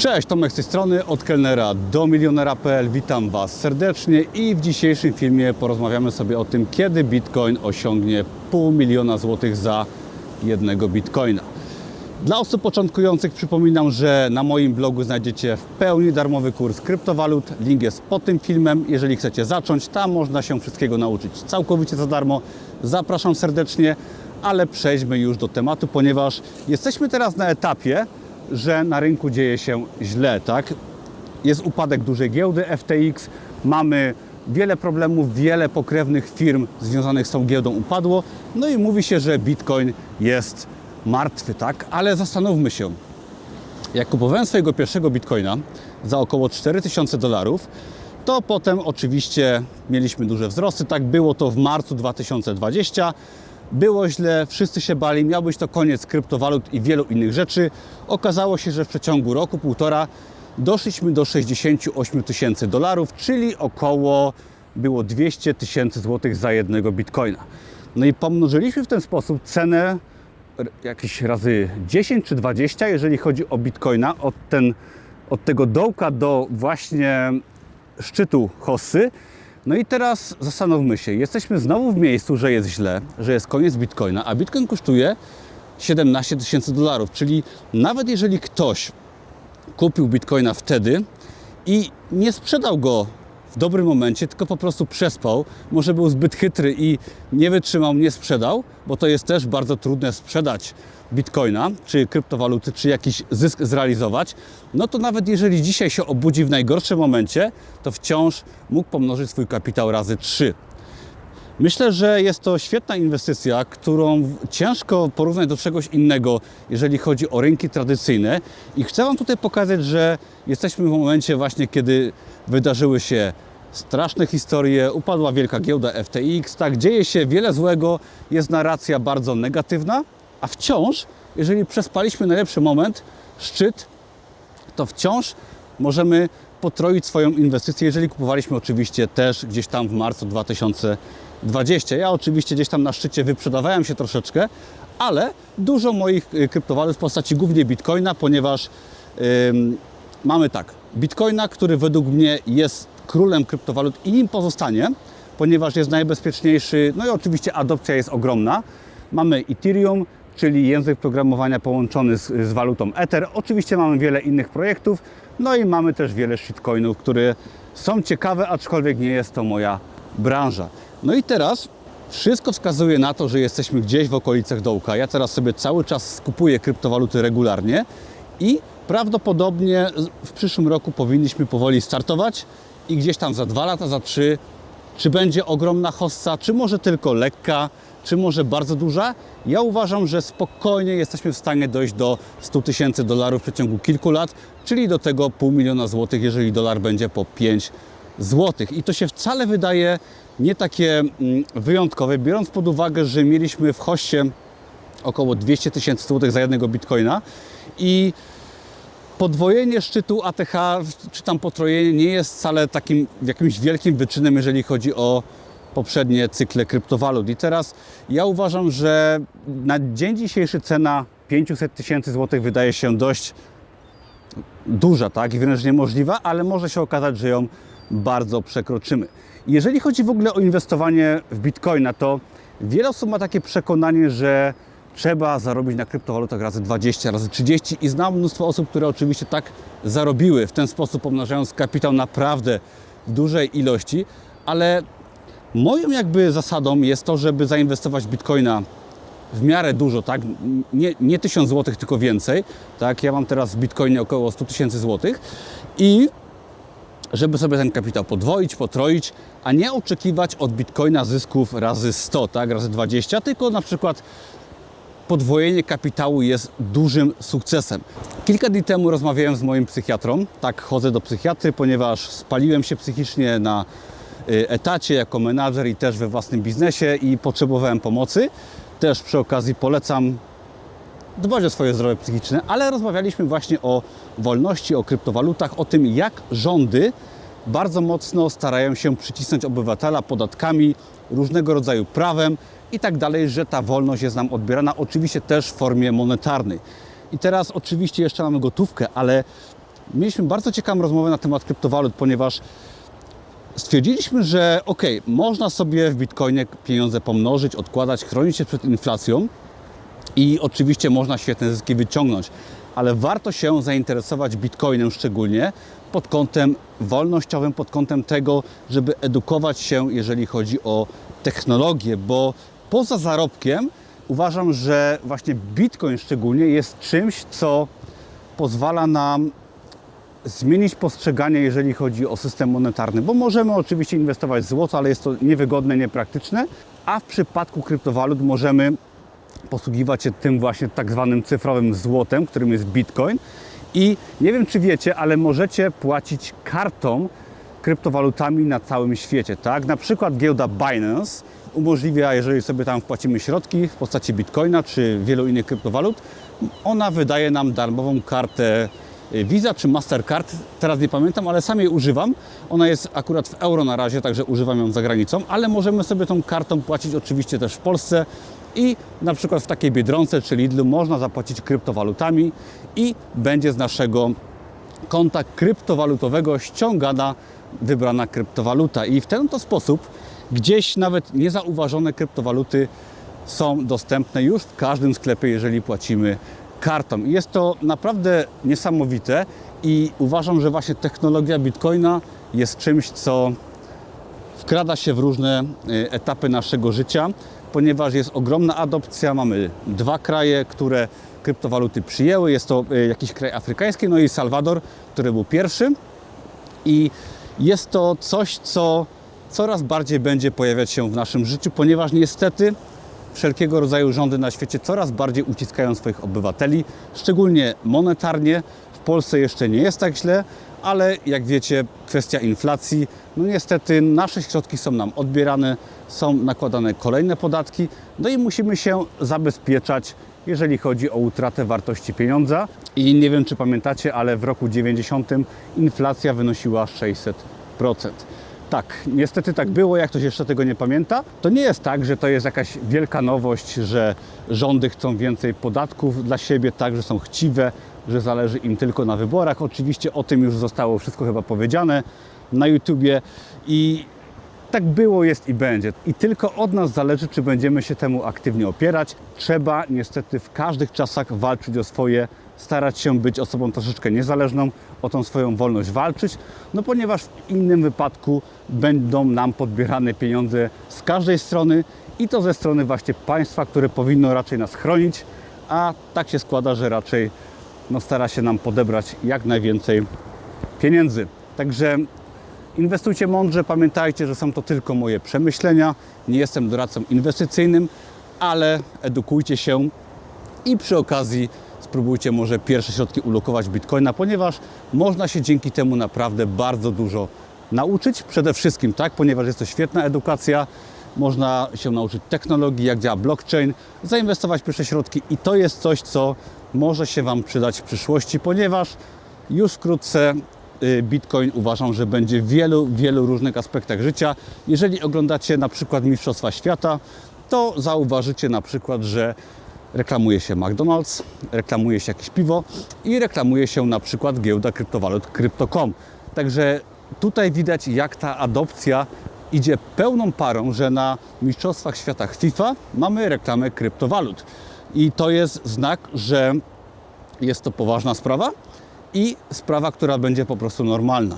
Cześć, Tomek z tej strony, od kelnera do milionera.pl. Witam Was serdecznie i w dzisiejszym filmie porozmawiamy sobie o tym, kiedy Bitcoin osiągnie pół miliona złotych za jednego Bitcoina. Dla osób początkujących przypominam, że na moim blogu znajdziecie w pełni darmowy kurs kryptowalut. Link jest pod tym filmem. Jeżeli chcecie zacząć, tam można się wszystkiego nauczyć całkowicie za darmo. Zapraszam serdecznie, ale przejdźmy już do tematu, ponieważ jesteśmy teraz na etapie, że na rynku dzieje się źle, tak? Jest upadek dużej giełdy FTX, mamy wiele problemów, wiele pokrewnych firm związanych z tą giełdą upadło, no i mówi się, że Bitcoin jest martwy, tak? Ale zastanówmy się, jak kupowałem swojego pierwszego bitcoina za około 4000 dolarów, to potem oczywiście mieliśmy duże wzrosty. Tak było to w marcu 2020. Było źle, wszyscy się bali, miał być to koniec kryptowalut i wielu innych rzeczy. Okazało się, że w przeciągu roku, półtora doszliśmy do 68 tysięcy dolarów, czyli około było 200 tysięcy złotych za jednego bitcoina. No i pomnożyliśmy w ten sposób cenę jakieś razy 10 czy 20, jeżeli chodzi o bitcoina, od, ten, od tego dołka do właśnie szczytu hossy. No i teraz zastanówmy się, jesteśmy znowu w miejscu, że jest źle, że jest koniec bitcoina, a bitcoin kosztuje 17 tysięcy dolarów, czyli nawet jeżeli ktoś kupił bitcoina wtedy i nie sprzedał go w dobrym momencie, tylko po prostu przespał, może był zbyt chytry i nie wytrzymał, nie sprzedał, bo to jest też bardzo trudne sprzedać bitcoina, czy kryptowaluty, czy jakiś zysk zrealizować, no to nawet jeżeli dzisiaj się obudzi w najgorszym momencie, to wciąż mógł pomnożyć swój kapitał razy 3. Myślę, że jest to świetna inwestycja, którą ciężko porównać do czegoś innego, jeżeli chodzi o rynki tradycyjne. I chcę Wam tutaj pokazać, że jesteśmy w momencie właśnie, kiedy wydarzyły się straszne historie, upadła wielka giełda FTX, tak, dzieje się wiele złego, jest narracja bardzo negatywna, a wciąż, jeżeli przespaliśmy najlepszy moment, szczyt, to wciąż możemy potroić swoją inwestycję, jeżeli kupowaliśmy oczywiście też gdzieś tam w marcu 2020. Ja oczywiście gdzieś tam na szczycie wyprzedawałem się troszeczkę, ale dużo moich y, kryptowalut w postaci głównie Bitcoina, ponieważ ym, mamy tak, Bitcoina, który według mnie jest królem kryptowalut i nim pozostanie, ponieważ jest najbezpieczniejszy, no i oczywiście adopcja jest ogromna. Mamy Ethereum, czyli język programowania połączony z, z walutą Ether. Oczywiście mamy wiele innych projektów, no i mamy też wiele shitcoinów, które są ciekawe, aczkolwiek nie jest to moja branża. No i teraz wszystko wskazuje na to, że jesteśmy gdzieś w okolicach dołka. Ja teraz sobie cały czas skupuję kryptowaluty regularnie i prawdopodobnie w przyszłym roku powinniśmy powoli startować i gdzieś tam za dwa lata, za trzy czy będzie ogromna hossa, czy może tylko lekka, czy może bardzo duża? Ja uważam, że spokojnie jesteśmy w stanie dojść do 100 tysięcy dolarów w przeciągu kilku lat, czyli do tego pół miliona złotych, jeżeli dolar będzie po 5 złotych. I to się wcale wydaje nie takie mm, wyjątkowe, biorąc pod uwagę, że mieliśmy w hoście około 200 tysięcy złotych za jednego bitcoina i podwojenie szczytu ATH, czy tam potrojenie, nie jest wcale takim jakimś wielkim wyczynem, jeżeli chodzi o poprzednie cykle kryptowalut. I teraz ja uważam, że na dzień dzisiejszy cena 500 tysięcy złotych wydaje się dość duża, tak, i wręcz niemożliwa, ale może się okazać, że ją bardzo przekroczymy. Jeżeli chodzi w ogóle o inwestowanie w bitcoina, to wiele osób ma takie przekonanie, że trzeba zarobić na kryptowalutach razy 20, razy 30 i znam mnóstwo osób, które oczywiście tak zarobiły w ten sposób, pomnażając kapitał naprawdę w dużej ilości, ale moją jakby zasadą jest to, żeby zainwestować w bitcoina w miarę dużo, tak? Nie, nie 1000 zł, tylko więcej. Tak? Ja mam teraz w bitcoinie około 100 tysięcy złotych i żeby sobie ten kapitał podwoić, potroić, a nie oczekiwać od bitcoina zysków razy 100, tak? razy 20, tylko na przykład podwojenie kapitału jest dużym sukcesem. Kilka dni temu rozmawiałem z moim psychiatrą. Tak, chodzę do psychiatry, ponieważ spaliłem się psychicznie na y, etacie jako menadżer i też we własnym biznesie i potrzebowałem pomocy. Też przy okazji polecam dbać o swoje zdrowie psychiczne, ale rozmawialiśmy właśnie o wolności, o kryptowalutach, o tym, jak rządy bardzo mocno starają się przycisnąć obywatela podatkami, różnego rodzaju prawem i tak dalej, że ta wolność jest nam odbierana, oczywiście też w formie monetarnej. I teraz oczywiście jeszcze mamy gotówkę, ale mieliśmy bardzo ciekawą rozmowę na temat kryptowalut, ponieważ stwierdziliśmy, że ok, można sobie w Bitcoinie pieniądze pomnożyć, odkładać, chronić się przed inflacją i oczywiście można świetne zyski wyciągnąć, ale warto się zainteresować Bitcoinem szczególnie pod kątem wolnościowym, pod kątem tego, żeby edukować się, jeżeli chodzi o technologię, bo poza zarobkiem uważam, że właśnie Bitcoin szczególnie jest czymś, co pozwala nam zmienić postrzeganie, jeżeli chodzi o system monetarny, bo możemy oczywiście inwestować w złoto, ale jest to niewygodne, niepraktyczne, a w przypadku kryptowalut możemy posługiwać się tym właśnie tak zwanym cyfrowym złotem, którym jest Bitcoin. I nie wiem, czy wiecie, ale możecie płacić kartą kryptowalutami na całym świecie, tak? Na przykład giełda Binance umożliwia, jeżeli sobie tam wpłacimy środki w postaci Bitcoina czy wielu innych kryptowalut, ona wydaje nam darmową kartę y, Visa czy Mastercard, teraz nie pamiętam, ale sam jej używam. Ona jest akurat w euro na razie, także używam ją za granicą, ale możemy sobie tą kartą płacić oczywiście też w Polsce i na przykład w takiej Biedronce czy Lidlu można zapłacić kryptowalutami i będzie z naszego konta kryptowalutowego ściągana wybrana kryptowaluta i w ten to sposób gdzieś nawet niezauważone kryptowaluty są dostępne już w każdym sklepie, jeżeli płacimy kartą. I jest to naprawdę niesamowite i uważam, że właśnie technologia Bitcoina jest czymś, co wkrada się w różne y, etapy naszego życia, ponieważ jest ogromna adopcja. Mamy dwa kraje, które kryptowaluty przyjęły. Jest to y, jakiś kraj afrykański, no i Salwador, który był pierwszy. I jest to coś, co coraz bardziej będzie pojawiać się w naszym życiu, ponieważ niestety wszelkiego rodzaju rządy na świecie coraz bardziej uciskają swoich obywateli, szczególnie monetarnie. W Polsce jeszcze nie jest tak źle, ale jak wiecie, kwestia inflacji, no niestety nasze środki są nam odbierane, są nakładane kolejne podatki, no i musimy się zabezpieczać, jeżeli chodzi o utratę wartości pieniądza. I nie wiem, czy pamiętacie, ale w roku 90 inflacja wynosiła 600%. Tak, niestety tak było, jak ktoś jeszcze tego nie pamięta. To nie jest tak, że to jest jakaś wielka nowość, że rządy chcą więcej podatków dla siebie, tak, że są chciwe, że zależy im tylko na wyborach. Oczywiście o tym już zostało wszystko chyba powiedziane na YouTubie i tak było, jest i będzie. I tylko od nas zależy, czy będziemy się temu aktywnie opierać. Trzeba niestety w każdych czasach walczyć o swoje, starać się być osobą troszeczkę niezależną, o tą swoją wolność walczyć, no ponieważ w innym wypadku będą nam podbierane pieniądze z każdej strony i to ze strony właśnie państwa, które powinno raczej nas chronić, a tak się składa, że raczej no, stara się nam podebrać jak najwięcej pieniędzy. Także Inwestujcie mądrze, pamiętajcie, że są to tylko moje przemyślenia. Nie jestem doradcą inwestycyjnym, ale edukujcie się i przy okazji spróbujcie może pierwsze środki ulokować Bitcoina, ponieważ można się dzięki temu naprawdę bardzo dużo nauczyć. Przede wszystkim, tak, ponieważ jest to świetna edukacja. Można się nauczyć technologii, jak działa blockchain, zainwestować pierwsze środki i to jest coś, co może się Wam przydać w przyszłości, ponieważ już wkrótce y, Bitcoin uważam, że będzie w wielu, wielu różnych aspektach życia. Jeżeli oglądacie na przykład Mistrzostwa Świata, to zauważycie na przykład, że reklamuje się McDonald's, reklamuje się jakieś piwo i reklamuje się na przykład giełda kryptowalut Crypto.com. Także tutaj widać, jak ta adopcja idzie pełną parą, że na Mistrzostwach Świata FIFA mamy reklamę kryptowalut. I to jest znak, że jest to poważna sprawa i sprawa, która będzie po prostu normalna.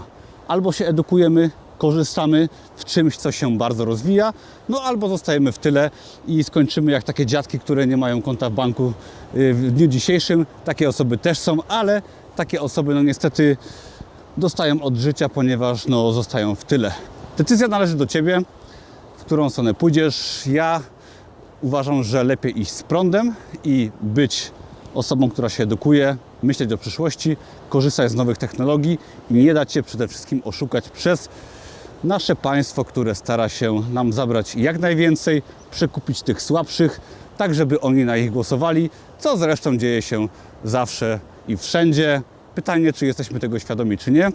Albo się edukujemy, korzystamy w czymś, co się bardzo rozwija, no albo zostajemy w tyle i skończymy jak takie dziadki, które nie mają konta w banku y, w dniu dzisiejszym. Takie osoby też są, ale takie osoby no niestety dostają od życia, ponieważ no, zostają w tyle. Decyzja należy do Ciebie, w którą stronę pójdziesz. Ja uważam, że lepiej iść z prądem i być osobą, która się edukuje, myśleć o przyszłości, korzystać z nowych technologii i nie dać się przede wszystkim oszukać przez nasze państwo, które stara się nam zabrać jak najwięcej, przekupić tych słabszych, tak żeby oni na nich głosowali, co zresztą dzieje się zawsze i wszędzie. Pytanie, czy jesteśmy tego świadomi, czy nie.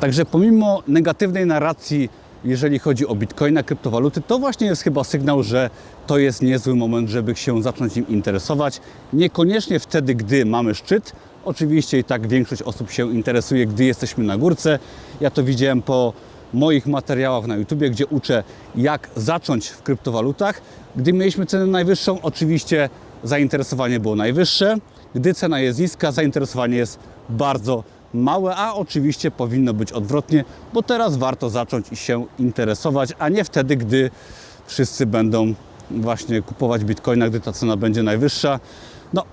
Także pomimo negatywnej narracji jeżeli chodzi o bitcoina, kryptowaluty, to właśnie jest chyba sygnał, że to jest niezły moment, żeby się zacząć nim interesować. Niekoniecznie wtedy, gdy mamy szczyt. Oczywiście i tak większość osób się interesuje, gdy jesteśmy na górce. Ja to widziałem po moich materiałach na YouTube, gdzie uczę, jak zacząć w kryptowalutach. Gdy mieliśmy cenę najwyższą, oczywiście zainteresowanie było najwyższe. Gdy cena jest niska, zainteresowanie jest bardzo małe, a oczywiście powinno być odwrotnie, bo teraz warto zacząć się interesować, a nie wtedy, gdy wszyscy będą właśnie kupować bitcoina, gdy ta cena będzie najwyższa. No,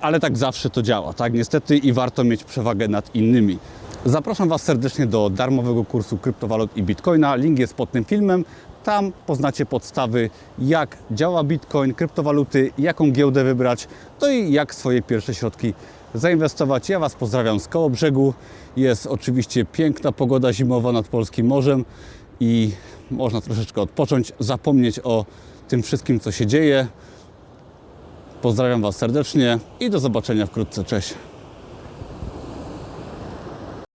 ale tak zawsze to działa, tak niestety i warto mieć przewagę nad innymi. Zapraszam Was serdecznie do darmowego kursu kryptowalut i bitcoina. Link jest pod tym filmem. Tam poznacie podstawy, jak działa bitcoin, kryptowaluty, jaką giełdę wybrać, no i jak swoje pierwsze środki zainwestować. Ja Was pozdrawiam z koło brzegu. Jest oczywiście piękna pogoda zimowa nad polskim morzem i można troszeczkę odpocząć, zapomnieć o tym wszystkim, co się dzieje. Pozdrawiam Was serdecznie i do zobaczenia wkrótce. Cześć.